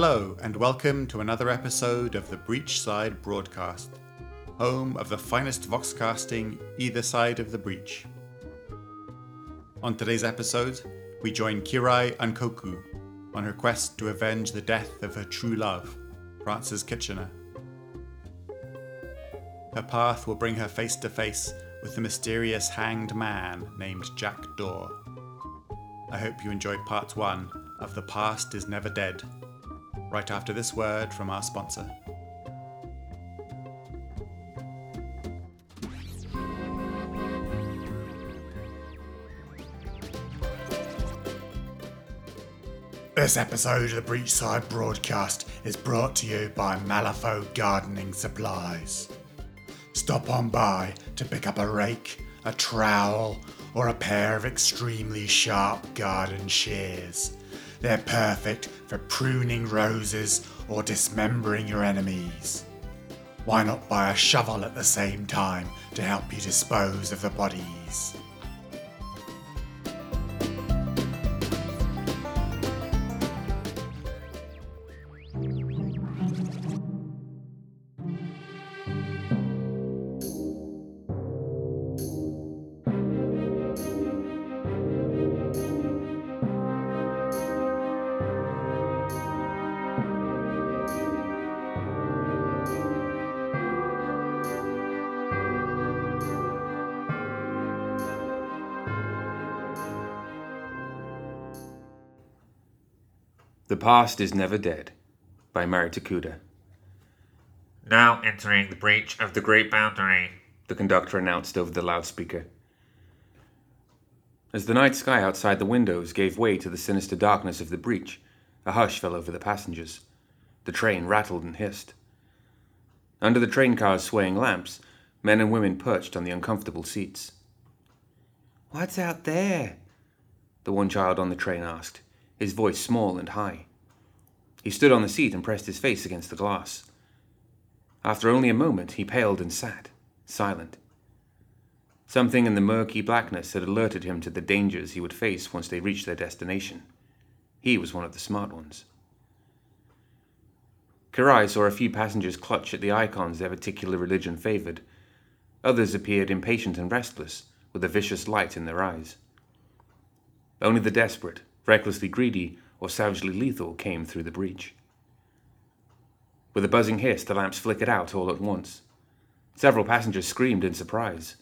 Hello, and welcome to another episode of the Breachside Broadcast, home of the finest voxcasting either side of the breach. On today's episode, we join Kirai Ankoku on her quest to avenge the death of her true love, Francis Kitchener. Her path will bring her face to face with the mysterious hanged man named Jack Daw. I hope you enjoyed part one of The Past is Never Dead, right after this word from our sponsor. This episode of the Breachside Broadcast is brought to you by Malifaux Gardening Supplies. Stop on by to pick up a rake, a trowel, or a pair of extremely sharp garden shears. They're perfect for pruning roses or dismembering your enemies. Why not buy a shovel at the same time to help you dispose of the bodies? The Past is Never Dead by Mari Takuda. Now entering the breach of the Great Boundary. The conductor announced over the loudspeaker. As the night sky outside the windows gave way to the sinister darkness of the breach, a hush fell over the passengers. The train rattled and hissed. Under the train car's swaying lamps, men and women perched on the uncomfortable seats. What's out there? The one child on the train asked, his voice small and high. He stood on the seat and pressed his face against the glass. After only a moment, he paled and sat, silent. Something in the murky blackness had alerted him to the dangers he would face once they reached their destination. He was one of the smart ones. Kirai saw a few passengers clutch at the icons their particular religion favored. Others appeared impatient and restless, with a vicious light in their eyes. Only the desperate, recklessly greedy, or savagely lethal came through the breach. With a buzzing hiss, the lamps flickered out all at once. Several passengers screamed in surprise.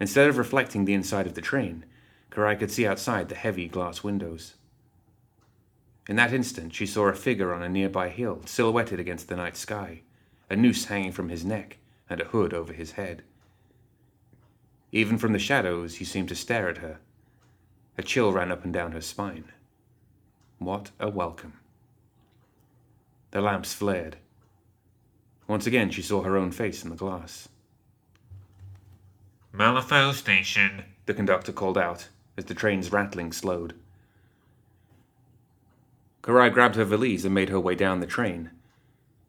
Instead of reflecting the inside of the train, Kirai could see outside the heavy glass windows. In that instant, she saw a figure on a nearby hill, silhouetted against the night sky, a noose hanging from his neck and a hood over his head. Even from the shadows, he seemed to stare at her. A chill ran up and down her spine. What a welcome. The lamps flared. Once again, she saw her own face in the glass. Malifaux Station. The conductor called out as the train's rattling slowed. Kirai grabbed her valise and made her way down the train.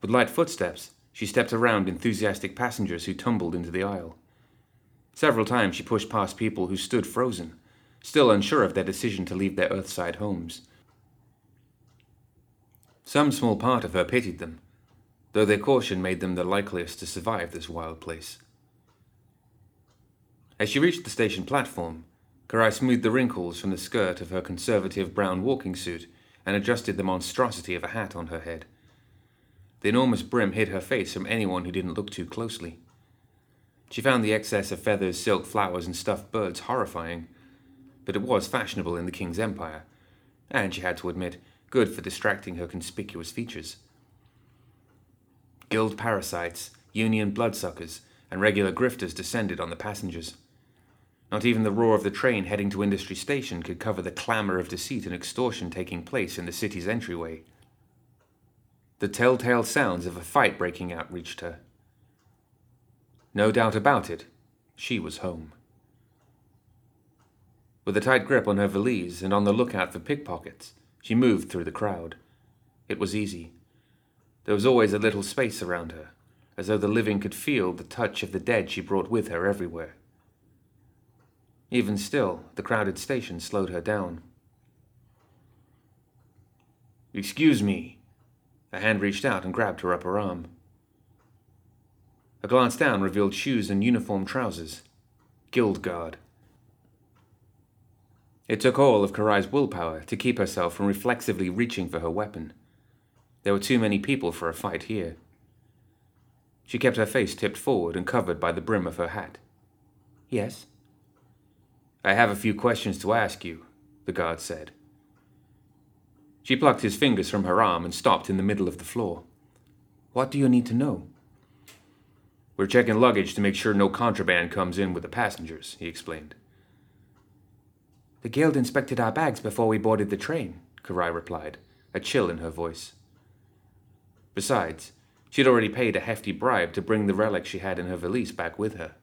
With light footsteps, she stepped around enthusiastic passengers who tumbled into the aisle. Several times she pushed past people who stood frozen, still unsure of their decision to leave their Earthside homes. Some small part of her pitied them, though their caution made them the likeliest to survive this wild place. As she reached the station platform, Kirai smoothed the wrinkles from the skirt of her conservative brown walking suit and adjusted the monstrosity of a hat on her head. The enormous brim hid her face from anyone who didn't look too closely. She found the excess of feathers, silk, flowers, and stuffed birds horrifying, but it was fashionable in the King's Empire, and she had to admit, good for distracting her conspicuous features. Guild parasites, union bloodsuckers, and regular grifters descended on the passengers. Not even the roar of the train heading to Industry Station could cover the clamor of deceit and extortion taking place in the city's entryway. The telltale sounds of a fight breaking out reached her. No doubt about it, she was home. With a tight grip on her valise and on the lookout for pickpockets, she moved through the crowd. It was easy. There was always a little space around her, as though the living could feel the touch of the dead she brought with her everywhere. Even still, the crowded station slowed her down. Excuse me, A hand reached out and grabbed her upper arm. A glance down revealed shoes and uniform trousers. Guild Guard. It took all of Kirai's willpower to keep herself from reflexively reaching for her weapon. There were too many people for a fight here. She kept her face tipped forward and covered by the brim of her hat. Yes? I have a few questions to ask you, the guard said. She plucked his fingers from her arm and stopped in the middle of the floor. What do you need to know? We're checking luggage to make sure no contraband comes in with the passengers, he explained. The guild inspected our bags before we boarded the train, Kirai replied, a chill in her voice. Besides, she'd already paid a hefty bribe to bring the relic she had in her valise back with her.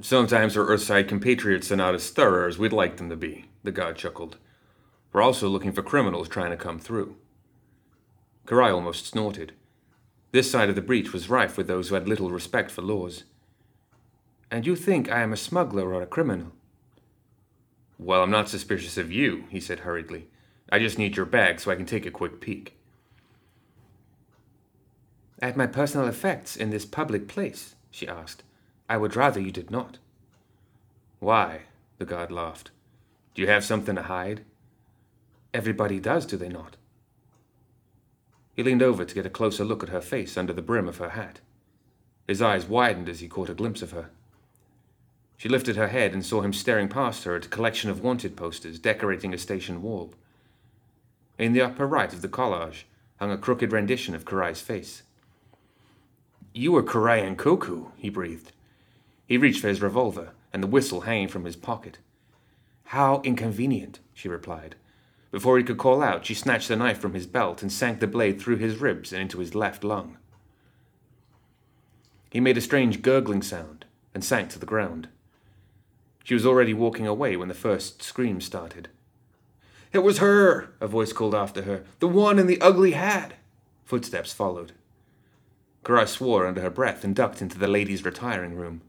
Sometimes our Earthside compatriots are not as thorough as we'd like them to be, the god chuckled. We're also looking for criminals trying to come through. Kirai almost snorted. This side of the breach was rife with those who had little respect for laws. And you think I am a smuggler or a criminal? Well, I'm not suspicious of you, he said hurriedly. I just need your bag so I can take a quick peek. At my personal effects in this public place, she asked. I would rather you did not. Why? the guard laughed. Do you have something to hide? Everybody does, do they not? He leaned over to get a closer look at her face under the brim of her hat. His eyes widened as he caught a glimpse of her. She lifted her head and saw him staring past her at a collection of wanted posters decorating a station wall. In the upper right of the collage hung a crooked rendition of Kirai's face. You were Kirai Ankoku, he breathed. He reached for his revolver and the whistle hanging from his pocket. How inconvenient, she replied. Before he could call out, she snatched the knife from his belt and sank the blade through his ribs and into his left lung. He made a strange gurgling sound and sank to the ground. She was already walking away when the first scream started. It was her, a voice called after her. The one in the ugly hat. Footsteps followed. Kirai swore under her breath and ducked into the ladies' retiring room.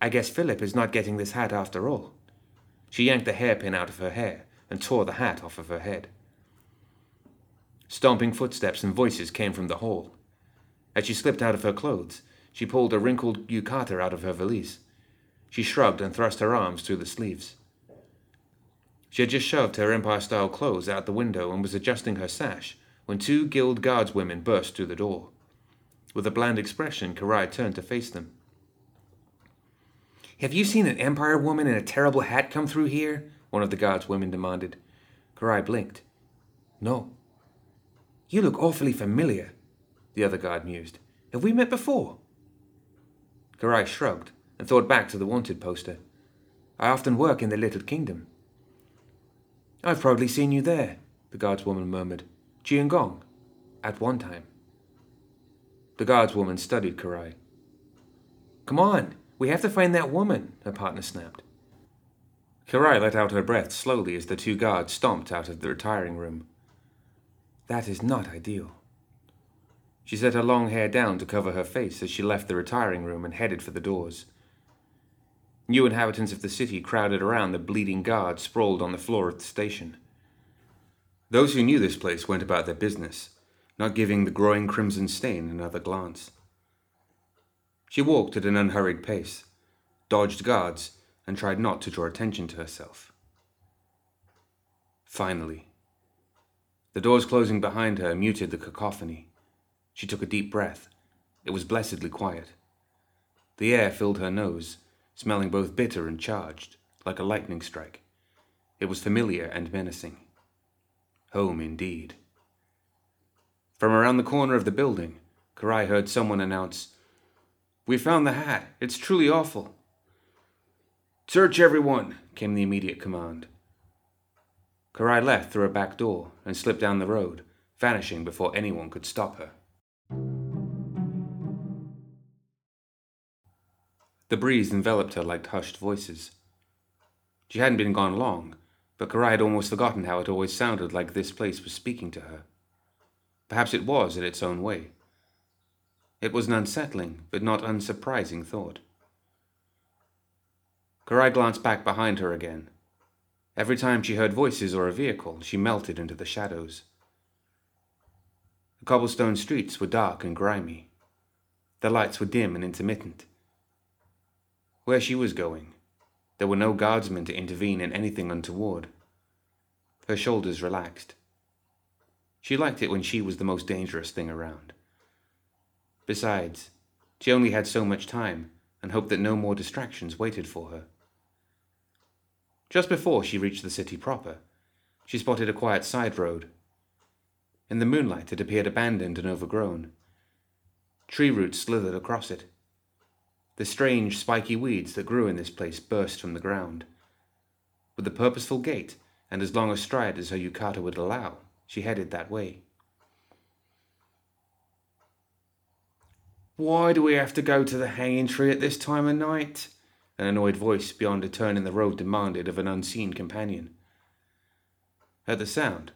I guess Philip is not getting this hat after all. She yanked the hairpin out of her hair and tore the hat off of her head. Stomping footsteps and voices came from the hall. As she slipped out of her clothes, she pulled a wrinkled yukata out of her valise. She shrugged and thrust her arms through the sleeves. She had just shoved her Empire style clothes out the window and was adjusting her sash when two guild guardswomen burst through the door. With a bland expression, Kirai turned to face them. Have you seen an Empire woman in a terrible hat come through here? One of the guardswomen demanded. Kirai blinked. No. You look awfully familiar, the other guard mused. Have we met before? Kirai shrugged and thought back to the wanted poster. I often work in the Little Kingdom. I've probably seen you there, the guardswoman murmured. Qi and Gong, at one time. The guardswoman studied Kirai. Come on, we have to find that woman, her partner snapped. Kirai let out her breath slowly as the two guards stomped out of the retiring room. That is not ideal. She set her long hair down to cover her face as she left the retiring room and headed for the doors. New inhabitants of the city crowded around the bleeding guard sprawled on the floor of the station. Those who knew this place went about their business, not giving the growing crimson stain another glance. She walked at an unhurried pace, dodged guards, and tried not to draw attention to herself. Finally, the doors closing behind her muted the cacophony. She took a deep breath. It was blessedly quiet. The air filled her nose, smelling both bitter and charged, like a lightning strike. It was familiar and menacing. Home indeed. From around the corner of the building, Kirai heard someone announce, We found the hat. It's truly awful. Search everyone, came the immediate command. Kirai left through a back door and slipped down the road, vanishing before anyone could stop her. The breeze enveloped her like hushed voices. She hadn't been gone long, but Kirai had almost forgotten how it always sounded like this place was speaking to her. Perhaps it was in its own way. It was an unsettling but not unsurprising thought. Kirai glanced back behind her again. Every time she heard voices or a vehicle, she melted into the shadows. The cobblestone streets were dark and grimy. The lights were dim and intermittent. Where she was going, there were no guardsmen to intervene in anything untoward. Her shoulders relaxed. She liked it when she was the most dangerous thing around. Besides, she only had so much time and hoped that no more distractions waited for her. Just before she reached the city proper, she spotted a quiet side road. In the moonlight, it appeared abandoned and overgrown. Tree roots slithered across it. The strange, spiky weeds that grew in this place burst from the ground. With a purposeful gait and as long a stride as her yukata would allow, she headed that way. Why do we have to go to the hanging tree at this time of night? An annoyed voice beyond a turn in the road demanded of an unseen companion. At the sound,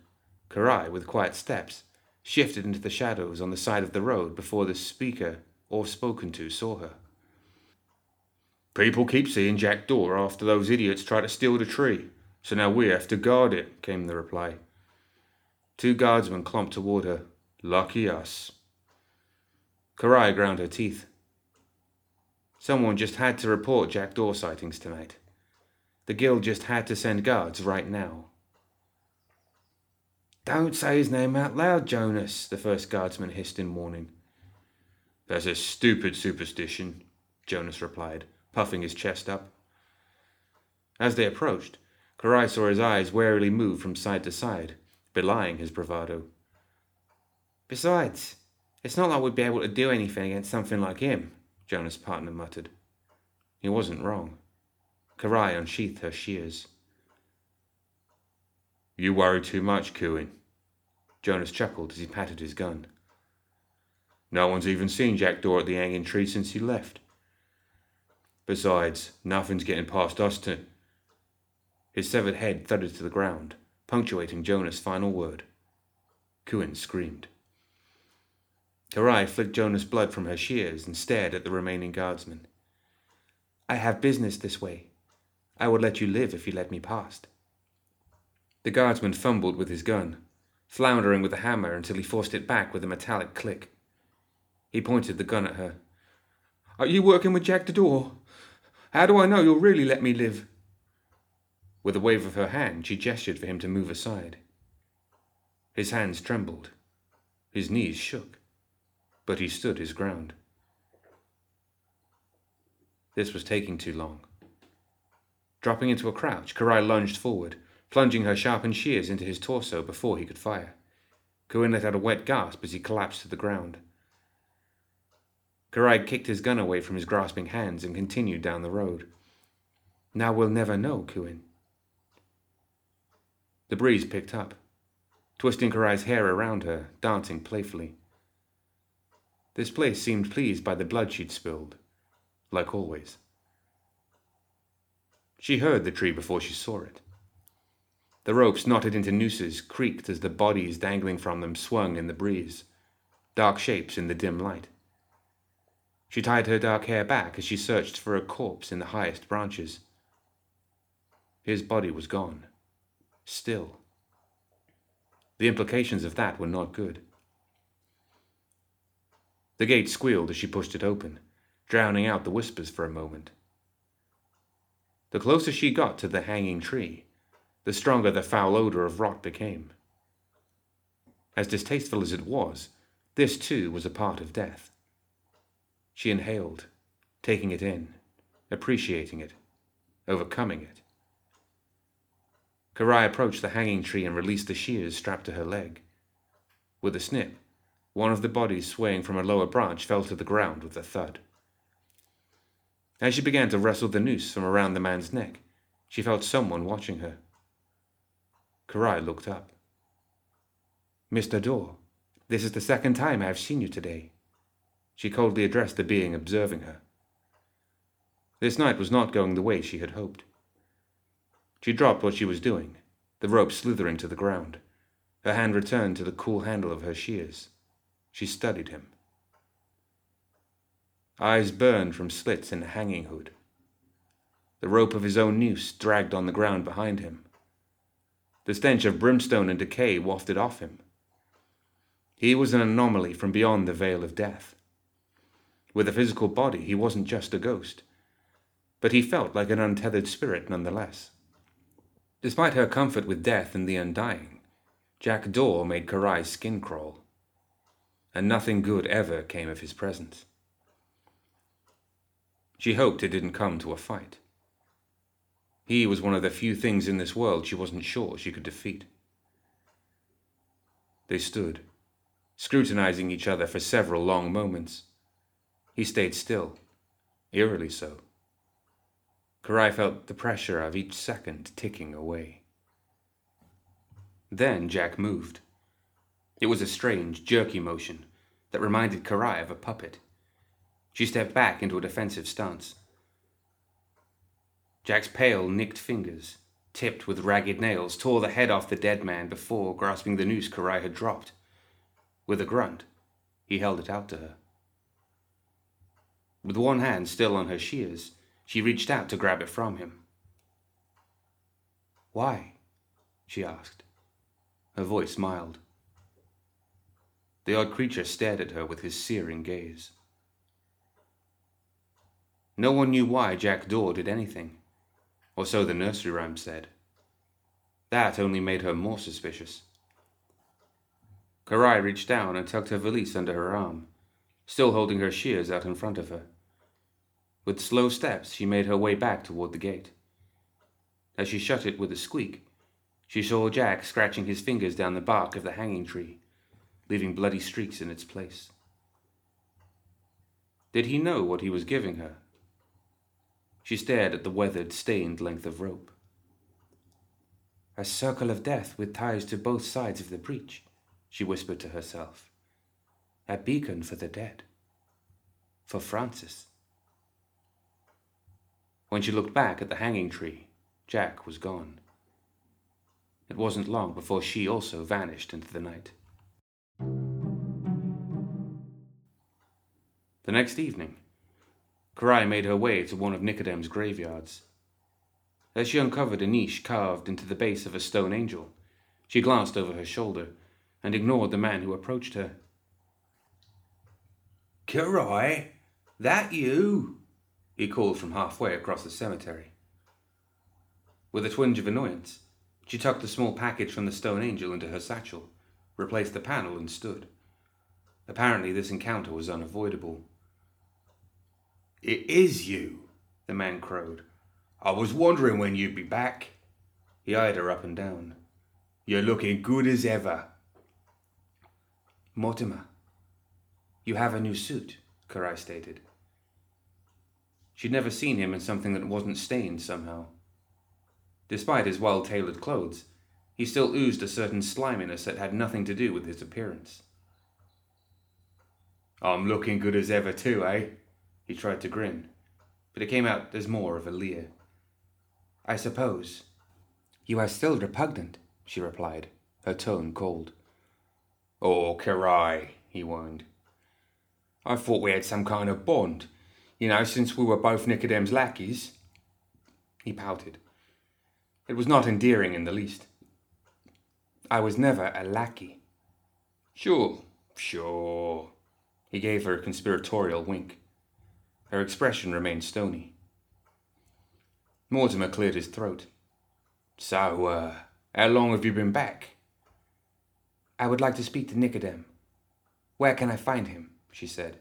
Kirai, with quiet steps, shifted into the shadows on the side of the road before the speaker or spoken to saw her. People keep seeing Jack Jackdaw after those idiots try to steal the tree, so now we have to guard it, came the reply. Two guardsmen clomped toward her. Lucky us. Kirai ground her teeth. Someone just had to report Jack Daw sightings tonight. The guild just had to send guards right now. Don't say his name out loud, Jonas, the first guardsman hissed in warning. That's a stupid superstition, Jonas replied, puffing his chest up. As they approached, Kirai saw his eyes warily move from side to side, belying his bravado. Besides, it's not like we'd be able to do anything against something like him, Jonas' partner muttered. He wasn't wrong. Kirai unsheathed her shears. You worry too much, Kuin. Jonas chuckled as he patted his gun. No one's even seen Jack Jackdaw at the hanging tree since he left. Besides, nothing's getting past us to. His severed head thudded to the ground, punctuating Jonas' final word. Kuin screamed. Kirai flicked Jonas' blood from her shears and stared at the remaining guardsmen. I have business this way. I would let you live if you let me past. The guardsman fumbled with his gun, floundering with the hammer until he forced it back with a metallic click. He pointed the gun at her. Are you working with Jack Daw? How do I know you'll really let me live? With a wave of her hand, she gestured for him to move aside. His hands trembled. His knees shook but he stood his ground. This was taking too long. Dropping into a crouch, Kirai lunged forward, plunging her sharpened shears into his torso before he could fire. Kuin let out a wet gasp as he collapsed to the ground. Kirai kicked his gun away from his grasping hands and continued down the road. Now we'll never know, Kuin. The breeze picked up, twisting Kirai's hair around her, dancing playfully. This place seemed pleased by the blood she'd spilled, like always. She heard the tree before she saw it. The ropes knotted into nooses creaked as the bodies dangling from them swung in the breeze, dark shapes in the dim light. She tied her dark hair back as she searched for a corpse in the highest branches. His body was gone, still. The implications of that were not good. The gate squealed as she pushed it open, drowning out the whispers for a moment. The closer she got to the hanging tree, the stronger the foul odor of rot became. As distasteful as it was, this too was a part of death. She inhaled, taking it in, appreciating it, overcoming it. Kirai approached the hanging tree and released the shears strapped to her leg. With a snip, one of the bodies swaying from a lower branch fell to the ground with a thud. As she began to wrestle the noose from around the man's neck, she felt someone watching her. Kirai looked up. Mr. Daw, this is the second time I have seen you today. She coldly addressed the being observing her. This night was not going the way she had hoped. She dropped what she was doing, the rope slithering to the ground. Her hand returned to the cool handle of her shears. She studied him. Eyes burned from slits in the hanging hood. The rope of his own noose dragged on the ground behind him. The stench of brimstone and decay wafted off him. He was an anomaly from beyond the veil of death. With a physical body, he wasn't just a ghost, but he felt like an untethered spirit nonetheless. Despite her comfort with death and the undying, Jack Daw made Kirai's skin crawl, and nothing good ever came of his presence. She hoped it didn't come to a fight. He was one of the few things in this world she wasn't sure she could defeat. They stood, scrutinizing each other for several long moments. He stayed still, eerily so. Kirai felt the pressure of each second ticking away. Then Jack moved. It was a strange, jerky motion that reminded Kirai of a puppet. She stepped back into a defensive stance. Jack's pale, nicked fingers, tipped with ragged nails, tore the head off the dead man before grasping the noose Kirai had dropped. With a grunt, he held it out to her. With one hand still on her shears, she reached out to grab it from him. Why? she asked. Her voice mild. The odd creature stared at her with his searing gaze. No one knew why Jack Daw did anything, or so the nursery rhyme said. That only made her more suspicious. Kirai reached down and tucked her valise under her arm, still holding her shears out in front of her. With slow steps, she made her way back toward the gate. As she shut it with a squeak, she saw Jack scratching his fingers down the bark of the hanging tree, leaving bloody streaks in its place. Did he know what he was giving her? She stared at the weathered, stained length of rope. A circle of death with ties to both sides of the breach, she whispered to herself. A beacon for the dead. For Francis. When she looked back at the hanging tree, Jack was gone. It wasn't long before she also vanished into the night. The next evening, Kirai made her way to one of Nicodem's graveyards. As she uncovered a niche carved into the base of a stone angel, she glanced over her shoulder and ignored the man who approached her. Kirai, that you? he called from halfway across the cemetery. With a twinge of annoyance, she tucked the small package from the stone angel into her satchel, replaced the panel, and stood. Apparently, this encounter was unavoidable. It is you, the man crowed. I was wondering when you'd be back. He eyed her up and down. You're looking good as ever. Mortimer, you have a new suit, Kirai stated. She'd never seen him in something that wasn't stained somehow. Despite his well tailored clothes, he still oozed a certain sliminess that had nothing to do with his appearance. I'm looking good as ever, too, eh? He tried to grin, but it came out as more of a leer. I suppose. You are still repugnant, she replied, her tone cold. Oh, Kirai, he whined. I thought we had some kind of bond, you know, since we were both Nicodem's lackeys. He pouted. It was not endearing in the least. I was never a lackey. Sure, sure. He gave her a conspiratorial wink. Her expression remained stony. Mortimer cleared his throat. So, uh, how long have you been back? I would like to speak to Nicodem. Where can I find him? She said.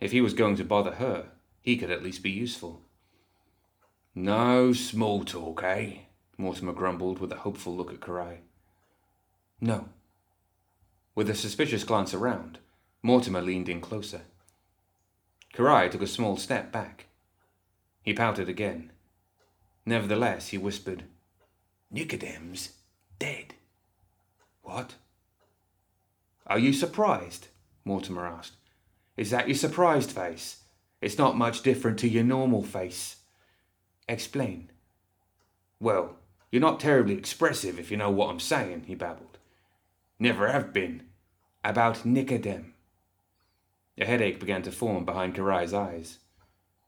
If he was going to bother her, he could at least be useful. No small talk, eh? Mortimer grumbled with a hopeful look at Kirai. No. With a suspicious glance around, Mortimer leaned in closer. Kirai took a small step back. He pouted again. Nevertheless, he whispered, Nicodem's dead. What? Are you surprised? Mortimer asked. Is that your surprised face? It's not much different to your normal face. Explain. Well, you're not terribly expressive if you know what I'm saying, he babbled. Never have been. About Nicodem. A headache began to form behind Kirai's eyes.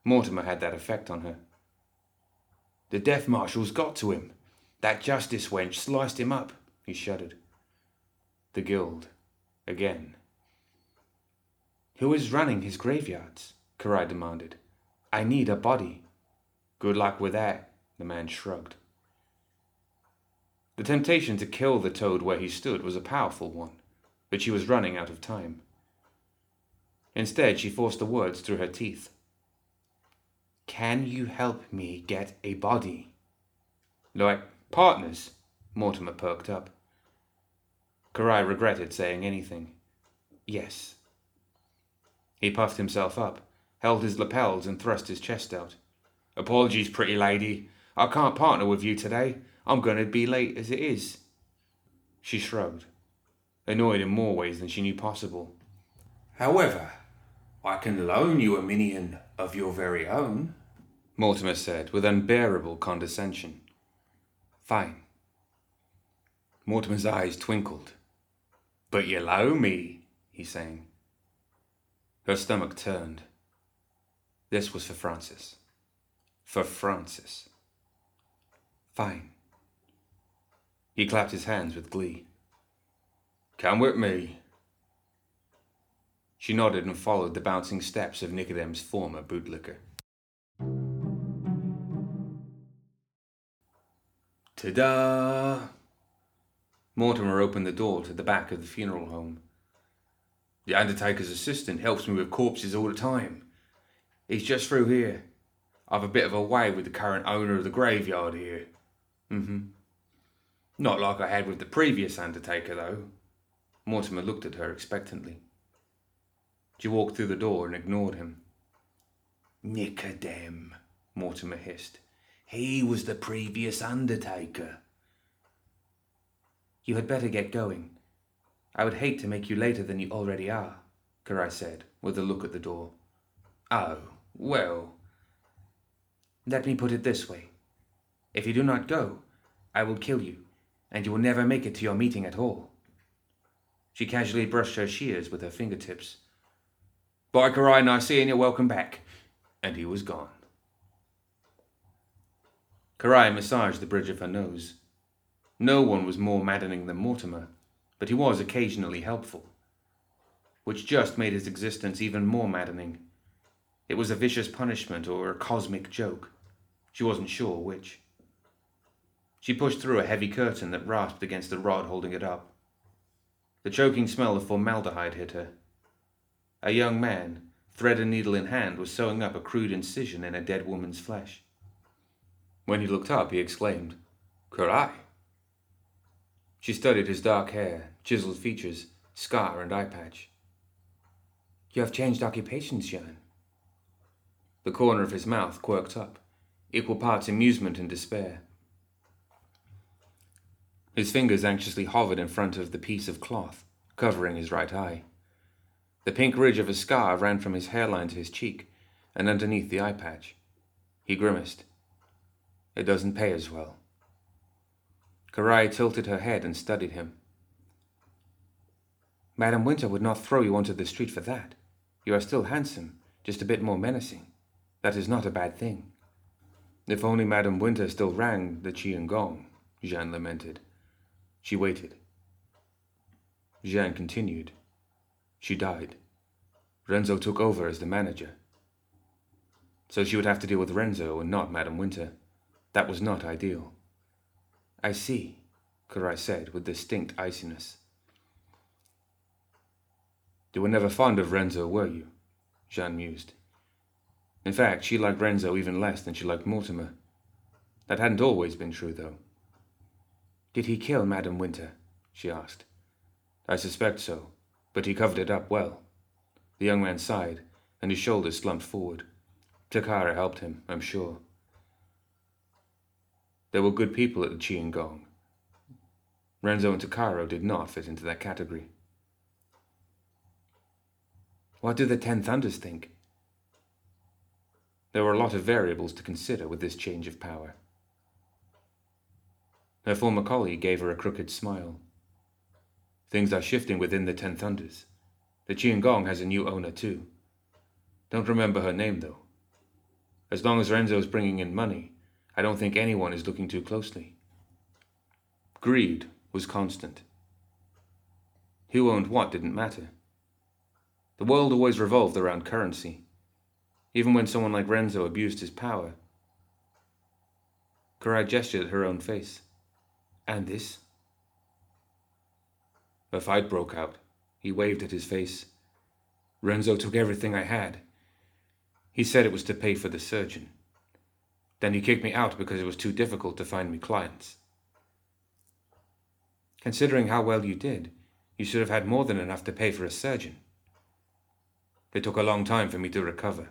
Mortimer had that effect on her. The death marshal's got to him. That justice wench sliced him up. He shuddered. The guild. Again. Who is running his graveyards? Kirai demanded. I need a body. Good luck with that, the man shrugged. The temptation to kill the toad where he stood was a powerful one, but she was running out of time. Instead, she forced the words through her teeth. Can you help me get a body? Like partners? Mortimer perked up. Kirai regretted saying anything. Yes. He puffed himself up, held his lapels, and thrust his chest out. Apologies, pretty lady. I can't partner with you today. I'm going to be late as it is. She shrugged, annoyed in more ways than she knew possible. However, I can loan you a minion of your very own, Mortimer said with unbearable condescension. Fine. Mortimer's eyes twinkled. But you loan me, he sang. Her stomach turned. This was for Francis. For Francis. Fine. He clapped his hands with glee. Come with me. She nodded and followed the bouncing steps of Nicodem's former bootlicker. Ta-da! Mortimer opened the door to the back of the funeral home. The undertaker's assistant helps me with corpses all the time. He's just through here. I've a bit of a way with the current owner of the graveyard here. Mm-hmm. Not like I had with the previous undertaker, though. Mortimer looked at her expectantly. She walked through the door and ignored him. Nicodem, Mortimer hissed. He was the previous undertaker. You had better get going. I would hate to make you later than you already are, Kirai said, with a look at the door. Oh, well. Let me put it this way. If you do not go, I will kill you, and you will never make it to your meeting at all. She casually brushed her shears with her fingertips. Bye, Kirai, nice seeing you, welcome back. And he was gone. Kirai massaged the bridge of her nose. No one was more maddening than Mortimer, but he was occasionally helpful, which just made his existence even more maddening. It was a vicious punishment or a cosmic joke. She wasn't sure which. She pushed through a heavy curtain that rasped against the rod holding it up. The choking smell of formaldehyde hit her. A young man, thread and needle in hand, was sewing up a crude incision in a dead woman's flesh. When he looked up, he exclaimed, Kirai! She studied his dark hair, chiseled features, scar, and eye patch. You have changed occupations, Jean. The corner of his mouth quirked up, equal parts amusement and despair. His fingers anxiously hovered in front of the piece of cloth, covering his right eye. The pink ridge of a scar ran from his hairline to his cheek, and underneath the eye patch. He grimaced. It doesn't pay as well. Kirai tilted her head and studied him. Madam Winter would not throw you onto the street for that. You are still handsome, just a bit more menacing. That is not a bad thing. If only Madam Winter still rang the Qi and Gong, Jeanne lamented. She waited. Jeanne continued. She died. Renzo took over as the manager. So she would have to deal with Renzo and not Madam Winter. That was not ideal. I see, Kirai said with distinct iciness. You were never fond of Renzo, were you? Jeanne mused. In fact, she liked Renzo even less than she liked Mortimer. That hadn't always been true, though. Did he kill Madame Winter? she asked. I suspect so, but he covered it up well. The young man sighed, and his shoulders slumped forward. Takara helped him, I'm sure. There were good people at the Qi and Gong. Renzo and Takaro did not fit into that category. What do the Ten Thunders think? There were a lot of variables to consider with this change of power. Her former colleague gave her a crooked smile. Things are shifting within the Ten Thunders. The Qi and Gong has a new owner too. Don't remember her name though. As long as Renzo's bringing in money, I don't think anyone is looking too closely. Greed was constant. Who owned what didn't matter. The world always revolved around currency, even when someone like Renzo abused his power. Kirai gestured at her own face. And this? A fight broke out. He waved at his face. Renzo took everything I had. He said it was to pay for the surgeon. Then he kicked me out because it was too difficult to find me clients. Considering how well you did, you should have had more than enough to pay for a surgeon. It took a long time for me to recover.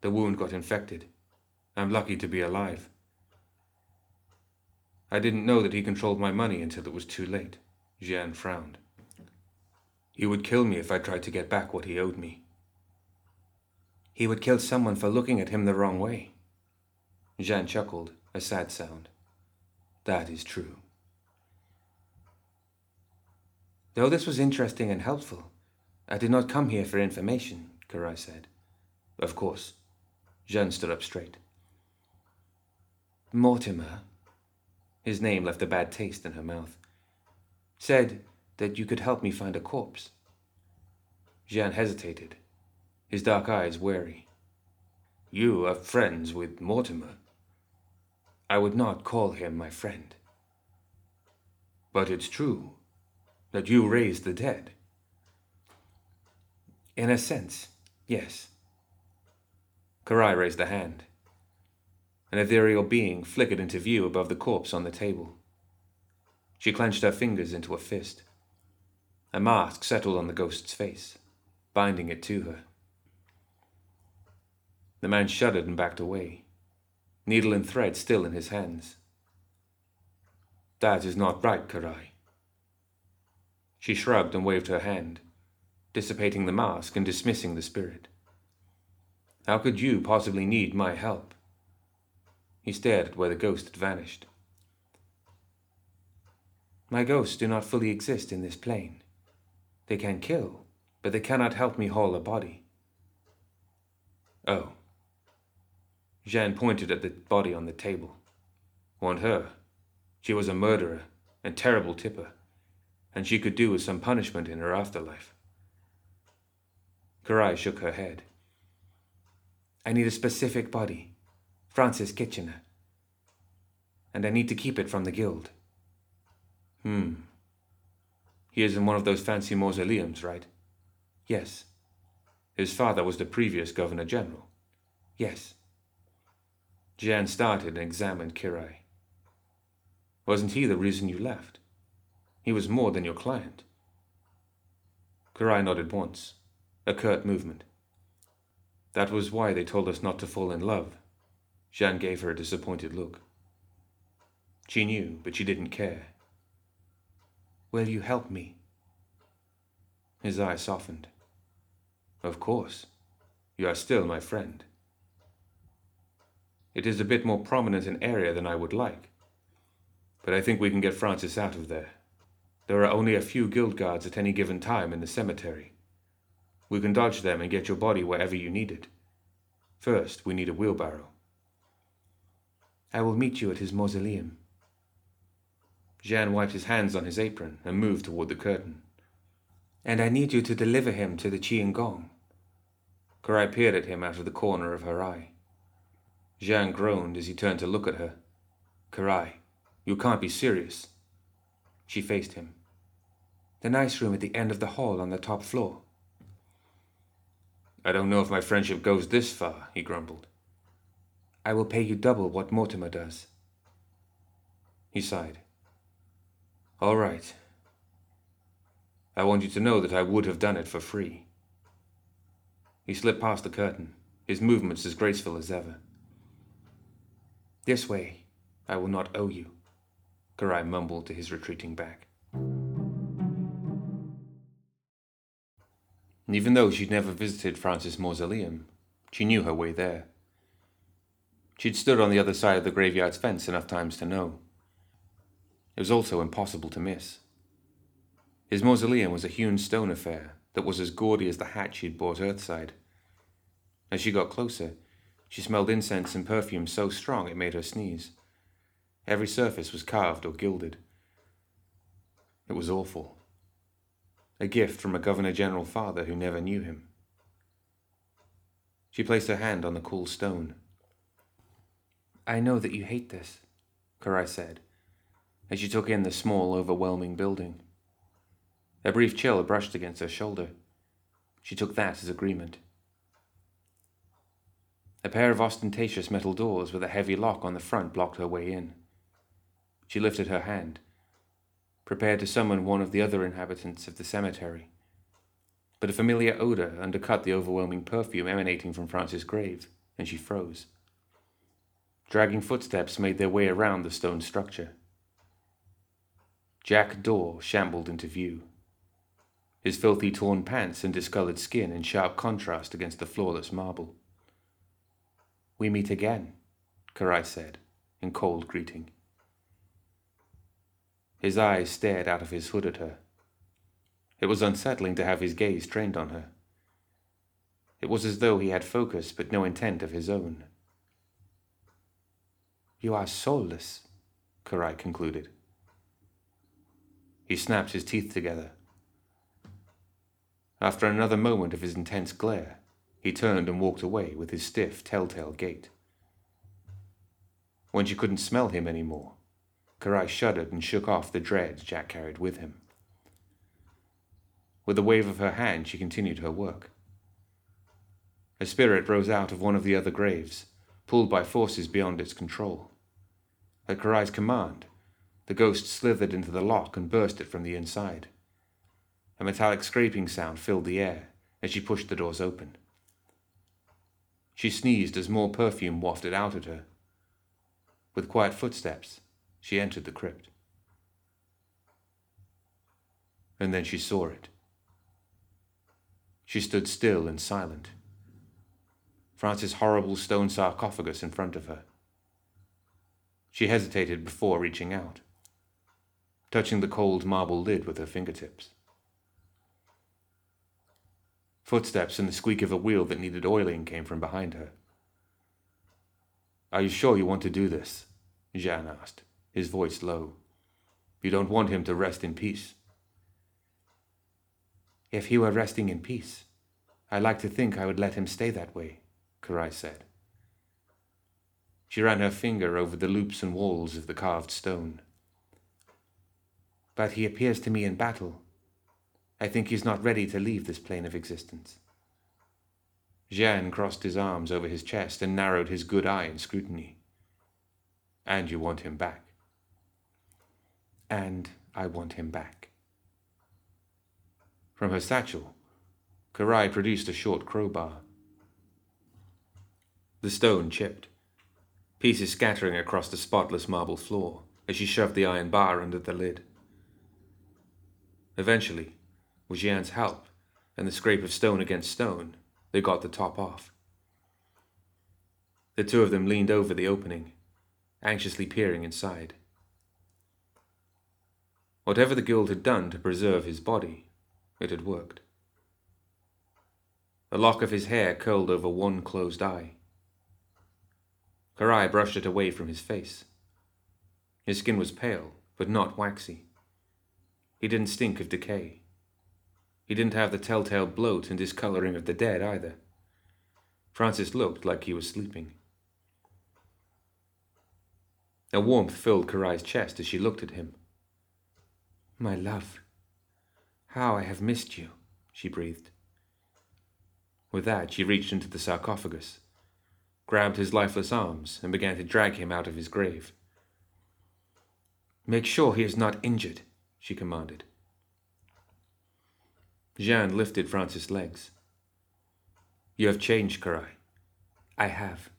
The wound got infected. I'm lucky to be alive. I didn't know that he controlled my money until it was too late. Jeanne frowned. He would kill me if I tried to get back what he owed me. He would kill someone for looking at him the wrong way. Jeanne chuckled, a sad sound. That is true. Though this was interesting and helpful, I did not come here for information, Kirai said. Of course. Jeanne stood up straight. Mortimer, his name left a bad taste in her mouth, said that you could help me find a corpse. Jeanne hesitated, his dark eyes wary. You are friends with Mortimer. I would not call him my friend. But it's true that you raised the dead. In a sense, yes. Kirai raised a hand. An ethereal being flickered into view above the corpse on the table. She clenched her fingers into a fist. A mask settled on the ghost's face, binding it to her. The man shuddered and backed away, needle and thread still in his hands. That is not right, Kirai. She shrugged and waved her hand, dissipating the mask and dismissing the spirit. How could you possibly need my help? He stared at where the ghost had vanished. My ghosts do not fully exist in this plane. They can kill, but they cannot help me haul a body. Oh. Jeanne pointed at the body on the table. Want her. She was a murderer and terrible tipper and she could do with some punishment in her afterlife. Kirai shook her head. I need a specific body, Francis Kitchener. And I need to keep it from the guild. Hmm. He is in one of those fancy mausoleums, right? Yes. His father was the previous Governor General. Yes. Jeanne started and examined Kirai. Wasn't he the reason you left? He was more than your client. Kirai nodded once, a curt movement. That was why they told us not to fall in love. Jeanne gave her a disappointed look. She knew, but she didn't care. Will you help me? His eyes softened. Of course. You are still my friend. It is a bit more prominent an area than I would like. But I think we can get Francis out of there. There are only a few guild guards at any given time in the cemetery. We can dodge them and get your body wherever you need it. First, we need a wheelbarrow. I will meet you at his mausoleum. Jeanne wiped his hands on his apron and moved toward the curtain. And I need you to deliver him to the Qi and Gong. Kirai peered at him out of the corner of her eye. Jeanne groaned as he turned to look at her. Kirai, you can't be serious. She faced him. The nice room at the end of the hall on the top floor. I don't know if my friendship goes this far, he grumbled. I will pay you double what Mortimer does. He sighed. All right. I want you to know that I would have done it for free. He slipped past the curtain, his movements as graceful as ever. This way, I will not owe you, Kirai mumbled to his retreating back. And even though she'd never visited Francis' mausoleum, she knew her way there. She'd stood on the other side of the graveyard's fence enough times to know. It was also impossible to miss. His mausoleum was a hewn stone affair that was as gaudy as the hat she'd bought Earthside. As she got closer, she smelled incense and perfume so strong it made her sneeze. Every surface was carved or gilded. It was awful. a gift from a Governor General father who never knew him. She placed her hand on the cool stone. I know that you hate this, Kirai said, as she took in the small, overwhelming building. A brief chill brushed against her shoulder. She took that as agreement. A pair of ostentatious metal doors with a heavy lock on the front blocked her way in. She lifted her hand, prepared to summon one of the other inhabitants of the cemetery. But a familiar odor undercut the overwhelming perfume emanating from Francis' grave, and she froze. Dragging footsteps made their way around the stone structure. Jack Daw shambled into view, his filthy torn pants and discolored skin in sharp contrast against the flawless marble. We meet again, Kirai said, in cold greeting. His eyes stared out of his hood at her. It was unsettling to have his gaze trained on her. It was as though he had focus but no intent of his own. You are soulless, Kirai concluded. He snapped his teeth together. After another moment of his intense glare, he turned and walked away with his stiff, telltale gait. When she couldn't smell him any more, Kirai shuddered and shook off the dread Jack carried with him. With a wave of her hand, she continued her work. A spirit rose out of one of the other graves, pulled by forces beyond its control. At Kirai's command, the ghost slithered into the lock and burst it from the inside. A metallic scraping sound filled the air as she pushed the doors open. She sneezed as more perfume wafted out at her. With quiet footsteps, she entered the crypt. And then she saw it. She stood still and silent. Francis' horrible stone sarcophagus in front of her. She hesitated before reaching out, touching the cold marble lid with her fingertips. Footsteps and the squeak of a wheel that needed oiling came from behind her. Are you sure you want to do this? Jeanne asked, his voice low. You don't want him to rest in peace. If he were resting in peace, I like to think I would let him stay that way, Kirai said. She ran her finger over the loops and walls of the carved stone. But he appears to me in battle I think he's not ready to leave this plane of existence. Jeanne crossed his arms over his chest and narrowed his good eye in scrutiny. And you want him back. And I want him back. From her satchel, Kirai produced a short crowbar. The stone chipped, pieces scattering across the spotless marble floor as she shoved the iron bar under the lid. Eventually, with Jeanne's help and the scrape of stone against stone, they got the top off. The two of them leaned over the opening, anxiously peering inside. Whatever the guild had done to preserve his body, it had worked. A lock of his hair curled over one closed eye. Kirai brushed it away from his face. His skin was pale, but not waxy. He didn't stink of decay. He didn't have the telltale bloat and discoloring of the dead either. Francis looked like he was sleeping. A warmth filled Kirai's chest as she looked at him. My love, how I have missed you, she breathed. With that, she reached into the sarcophagus, grabbed his lifeless arms, and began to drag him out of his grave. Make sure he is not injured, she commanded. Jeanne lifted Francis' legs. You have changed, Kirai. I have.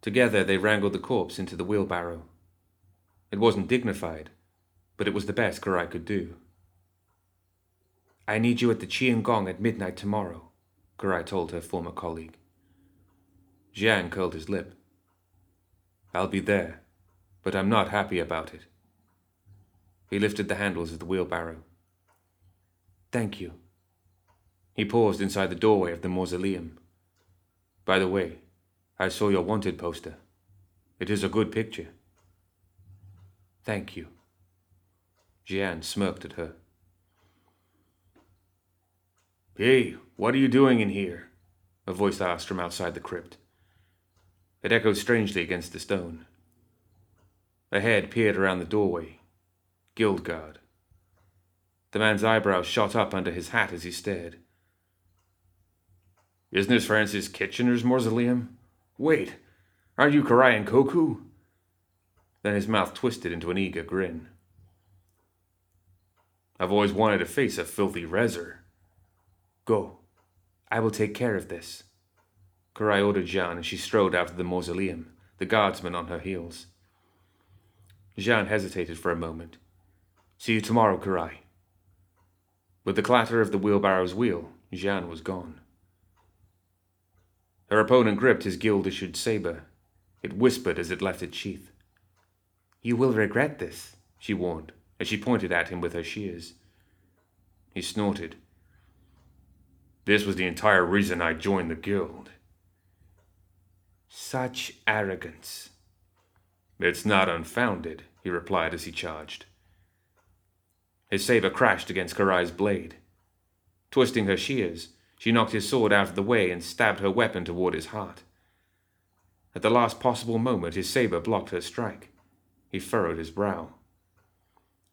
Together they wrangled the corpse into the wheelbarrow. It wasn't dignified, but it was the best Kirai could do. I need you at the Qi and Gong at midnight tomorrow, Kirai told her former colleague. Jiang curled his lip. I'll be there, but I'm not happy about it. He lifted the handles of the wheelbarrow. Thank you. He paused inside the doorway of the mausoleum. By the way, I saw your wanted poster. It is a good picture. Thank you. Jian smirked at her. Hey, what are you doing in here? A voice asked from outside the crypt. It echoed strangely against the stone. A head peered around the doorway. Guildguard. The man's eyebrows shot up under his hat as he stared. Isn't this Francis Kitchener's mausoleum? Wait, aren't you Kirai Ankoku? Then his mouth twisted into an eager grin. I've always wanted to face a filthy rezzer. Go. I will take care of this. Kirai ordered Jeanne, and she strode out of the mausoleum, the guardsman on her heels. Jeanne hesitated for a moment. See you tomorrow, Kirai. With the clatter of the wheelbarrow's wheel, Jeanne was gone. Her opponent gripped his guild issued saber. It whispered as it left its sheath. You will regret this, she warned, as she pointed at him with her shears. He snorted. This was the entire reason I joined the guild. Such arrogance. It's not unfounded, he replied as he charged. His saber crashed against Kirai's blade. Twisting her shears, she knocked his sword out of the way and stabbed her weapon toward his heart. At the last possible moment, his saber blocked her strike. He furrowed his brow.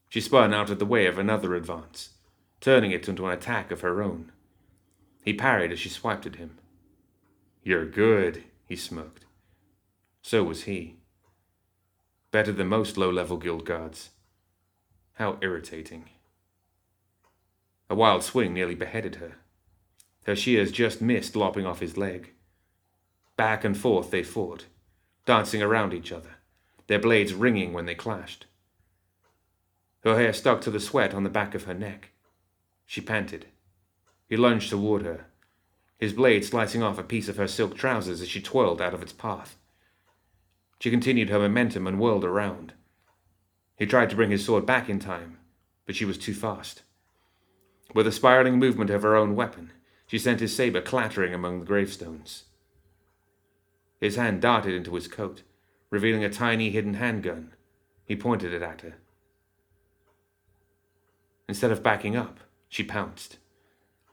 She spun out of the way of another advance, turning it into an attack of her own. He parried as she swiped at him. You're good, he smirked. So was he. Better than most low level guild guards. How irritating. A wild swing nearly beheaded her. Her shears just missed lopping off his leg. Back and forth they fought, dancing around each other, their blades ringing when they clashed. Her hair stuck to the sweat on the back of her neck. She panted. He lunged toward her, his blade slicing off a piece of her silk trousers as she twirled out of its path. She continued her momentum and whirled around. He tried to bring his sword back in time, but she was too fast. With a spiraling movement of her own weapon, she sent his saber clattering among the gravestones. His hand darted into his coat, revealing a tiny hidden handgun. He pointed it at her. Instead of backing up, she pounced.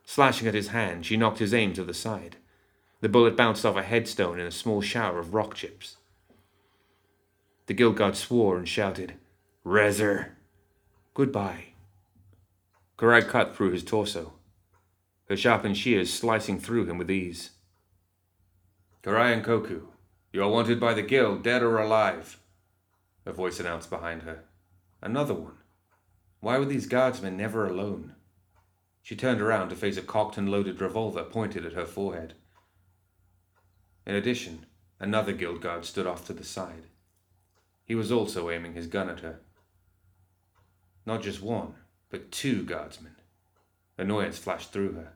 Slashing at his hand, she knocked his aim to the side. The bullet bounced off a headstone in a small shower of rock chips. The guild guard swore and shouted, Rezzer! Goodbye. Kirai cut through his torso, her sharpened shears slicing through him with ease. Kirai Ankoku, you are wanted by the guild, dead or alive, a voice announced behind her. Another one. Why were these guardsmen never alone? She turned around to face a cocked and loaded revolver pointed at her forehead. In addition, another guild guard stood off to the side. He was also aiming his gun at her. Not just one, but two guardsmen. Annoyance flashed through her.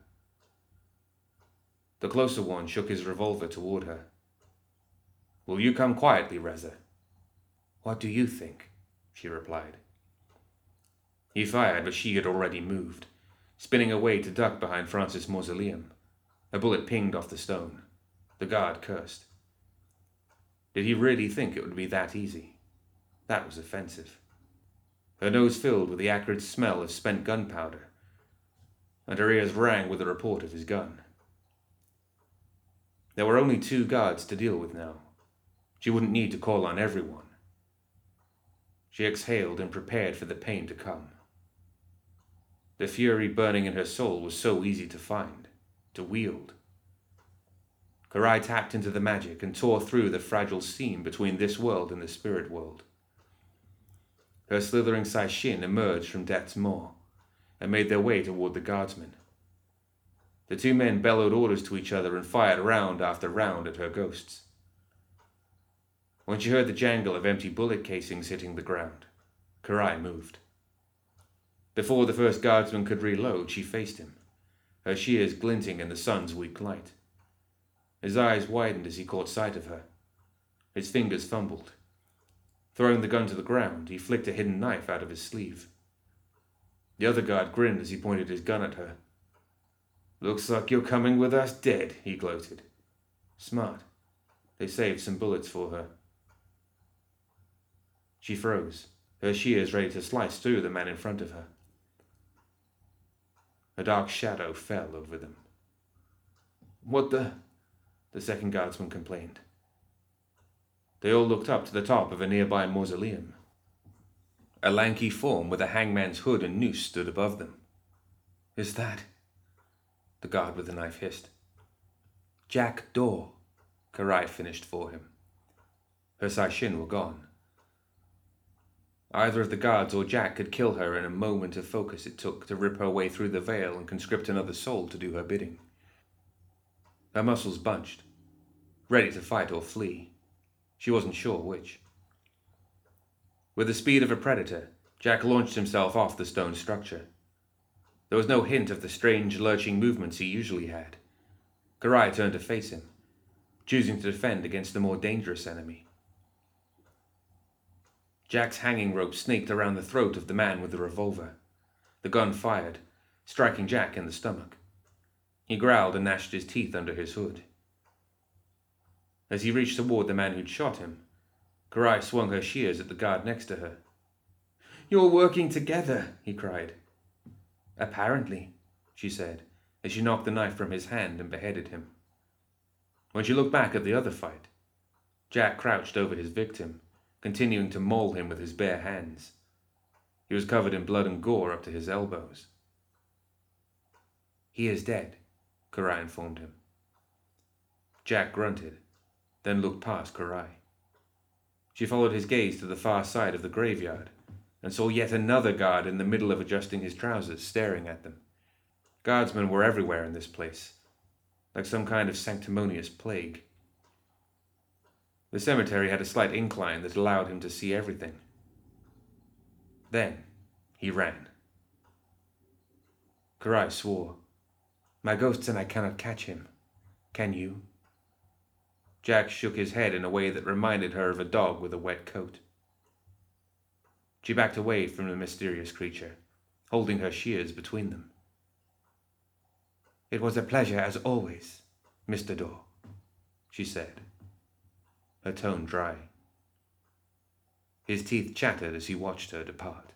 The closer one shook his revolver toward her. Will you come quietly, Rezzer? What do you think? she replied. He fired, but she had already moved spinning away to duck behind Francis' mausoleum. A bullet pinged off the stone. The guard cursed. Did he really think it would be that easy? That was offensive. Her nose filled with the acrid smell of spent gunpowder, and her ears rang with the report of his gun. There were only two guards to deal with now. She wouldn't need to call on everyone. She exhaled and prepared for the pain to come. The fury burning in her soul was so easy to find, to wield. Kirai tapped into the magic and tore through the fragile seam between this world and the spirit world. Her slithering Seishin emerged from Death's Maw and made their way toward the guardsmen. The two men bellowed orders to each other and fired round after round at her ghosts. When she heard the jangle of empty bullet casings hitting the ground, Kirai moved. Before the first guardsman could reload, she faced him, her shears glinting in the sun's weak light. His eyes widened as he caught sight of her. His fingers fumbled. Throwing the gun to the ground, he flicked a hidden knife out of his sleeve. The other guard grinned as he pointed his gun at her. Looks like you're coming with us dead, he gloated. Smart. They saved some bullets for her. She froze, her shears ready to slice through the man in front of her. A dark shadow fell over them. What the? The second guardsman complained. They all looked up to the top of a nearby mausoleum. A lanky form with a hangman's hood and noose stood above them. Is that? The guard with the knife hissed. Jack Daw, Kirai finished for him. Her Seishin were gone. Either of the guards or Jack could kill her in a moment of focus it took to rip her way through the veil and conscript another soul to do her bidding. Her muscles bunched, ready to fight or flee. She wasn't sure which. With the speed of a predator, Jack launched himself off the stone structure. There was no hint of the strange, lurching movements he usually had. Kirai turned to face him, choosing to defend against the more dangerous enemy. Jack's hanging rope snaked around the throat of the man with the revolver. The gun fired, striking Jack in the stomach. He growled and gnashed his teeth under his hood. As he reached toward the man who'd shot him, Kirai swung her shears at the guard next to her. You're working together, he cried. Apparently, she said, as she knocked the knife from his hand and beheaded him. When she looked back at the other fight, Jack crouched over his victim, continuing to maul him with his bare hands. He was covered in blood and gore up to his elbows. He is dead, Karai informed him. Jack grunted, then looked past Kirai. She followed his gaze to the far side of the graveyard and saw yet another guard in the middle of adjusting his trousers, staring at them. Guardsmen were everywhere in this place, like some kind of sanctimonious plague. The cemetery had a slight incline that allowed him to see everything. Then he ran. Kirai swore. My ghosts and I cannot catch him. Can you? Jack shook his head in a way that reminded her of a dog with a wet coat. She backed away from the mysterious creature, holding her shears between them. It was a pleasure as always, Mr. Daw, she said her tone dry. His teeth chattered as he watched her depart.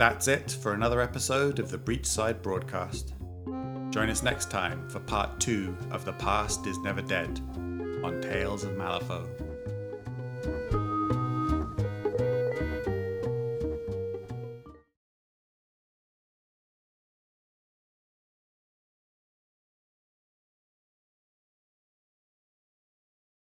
That's it for another episode of the Breachside Broadcast. Join us next time for part two of The Past is Never Dead on Tales of Malifaux.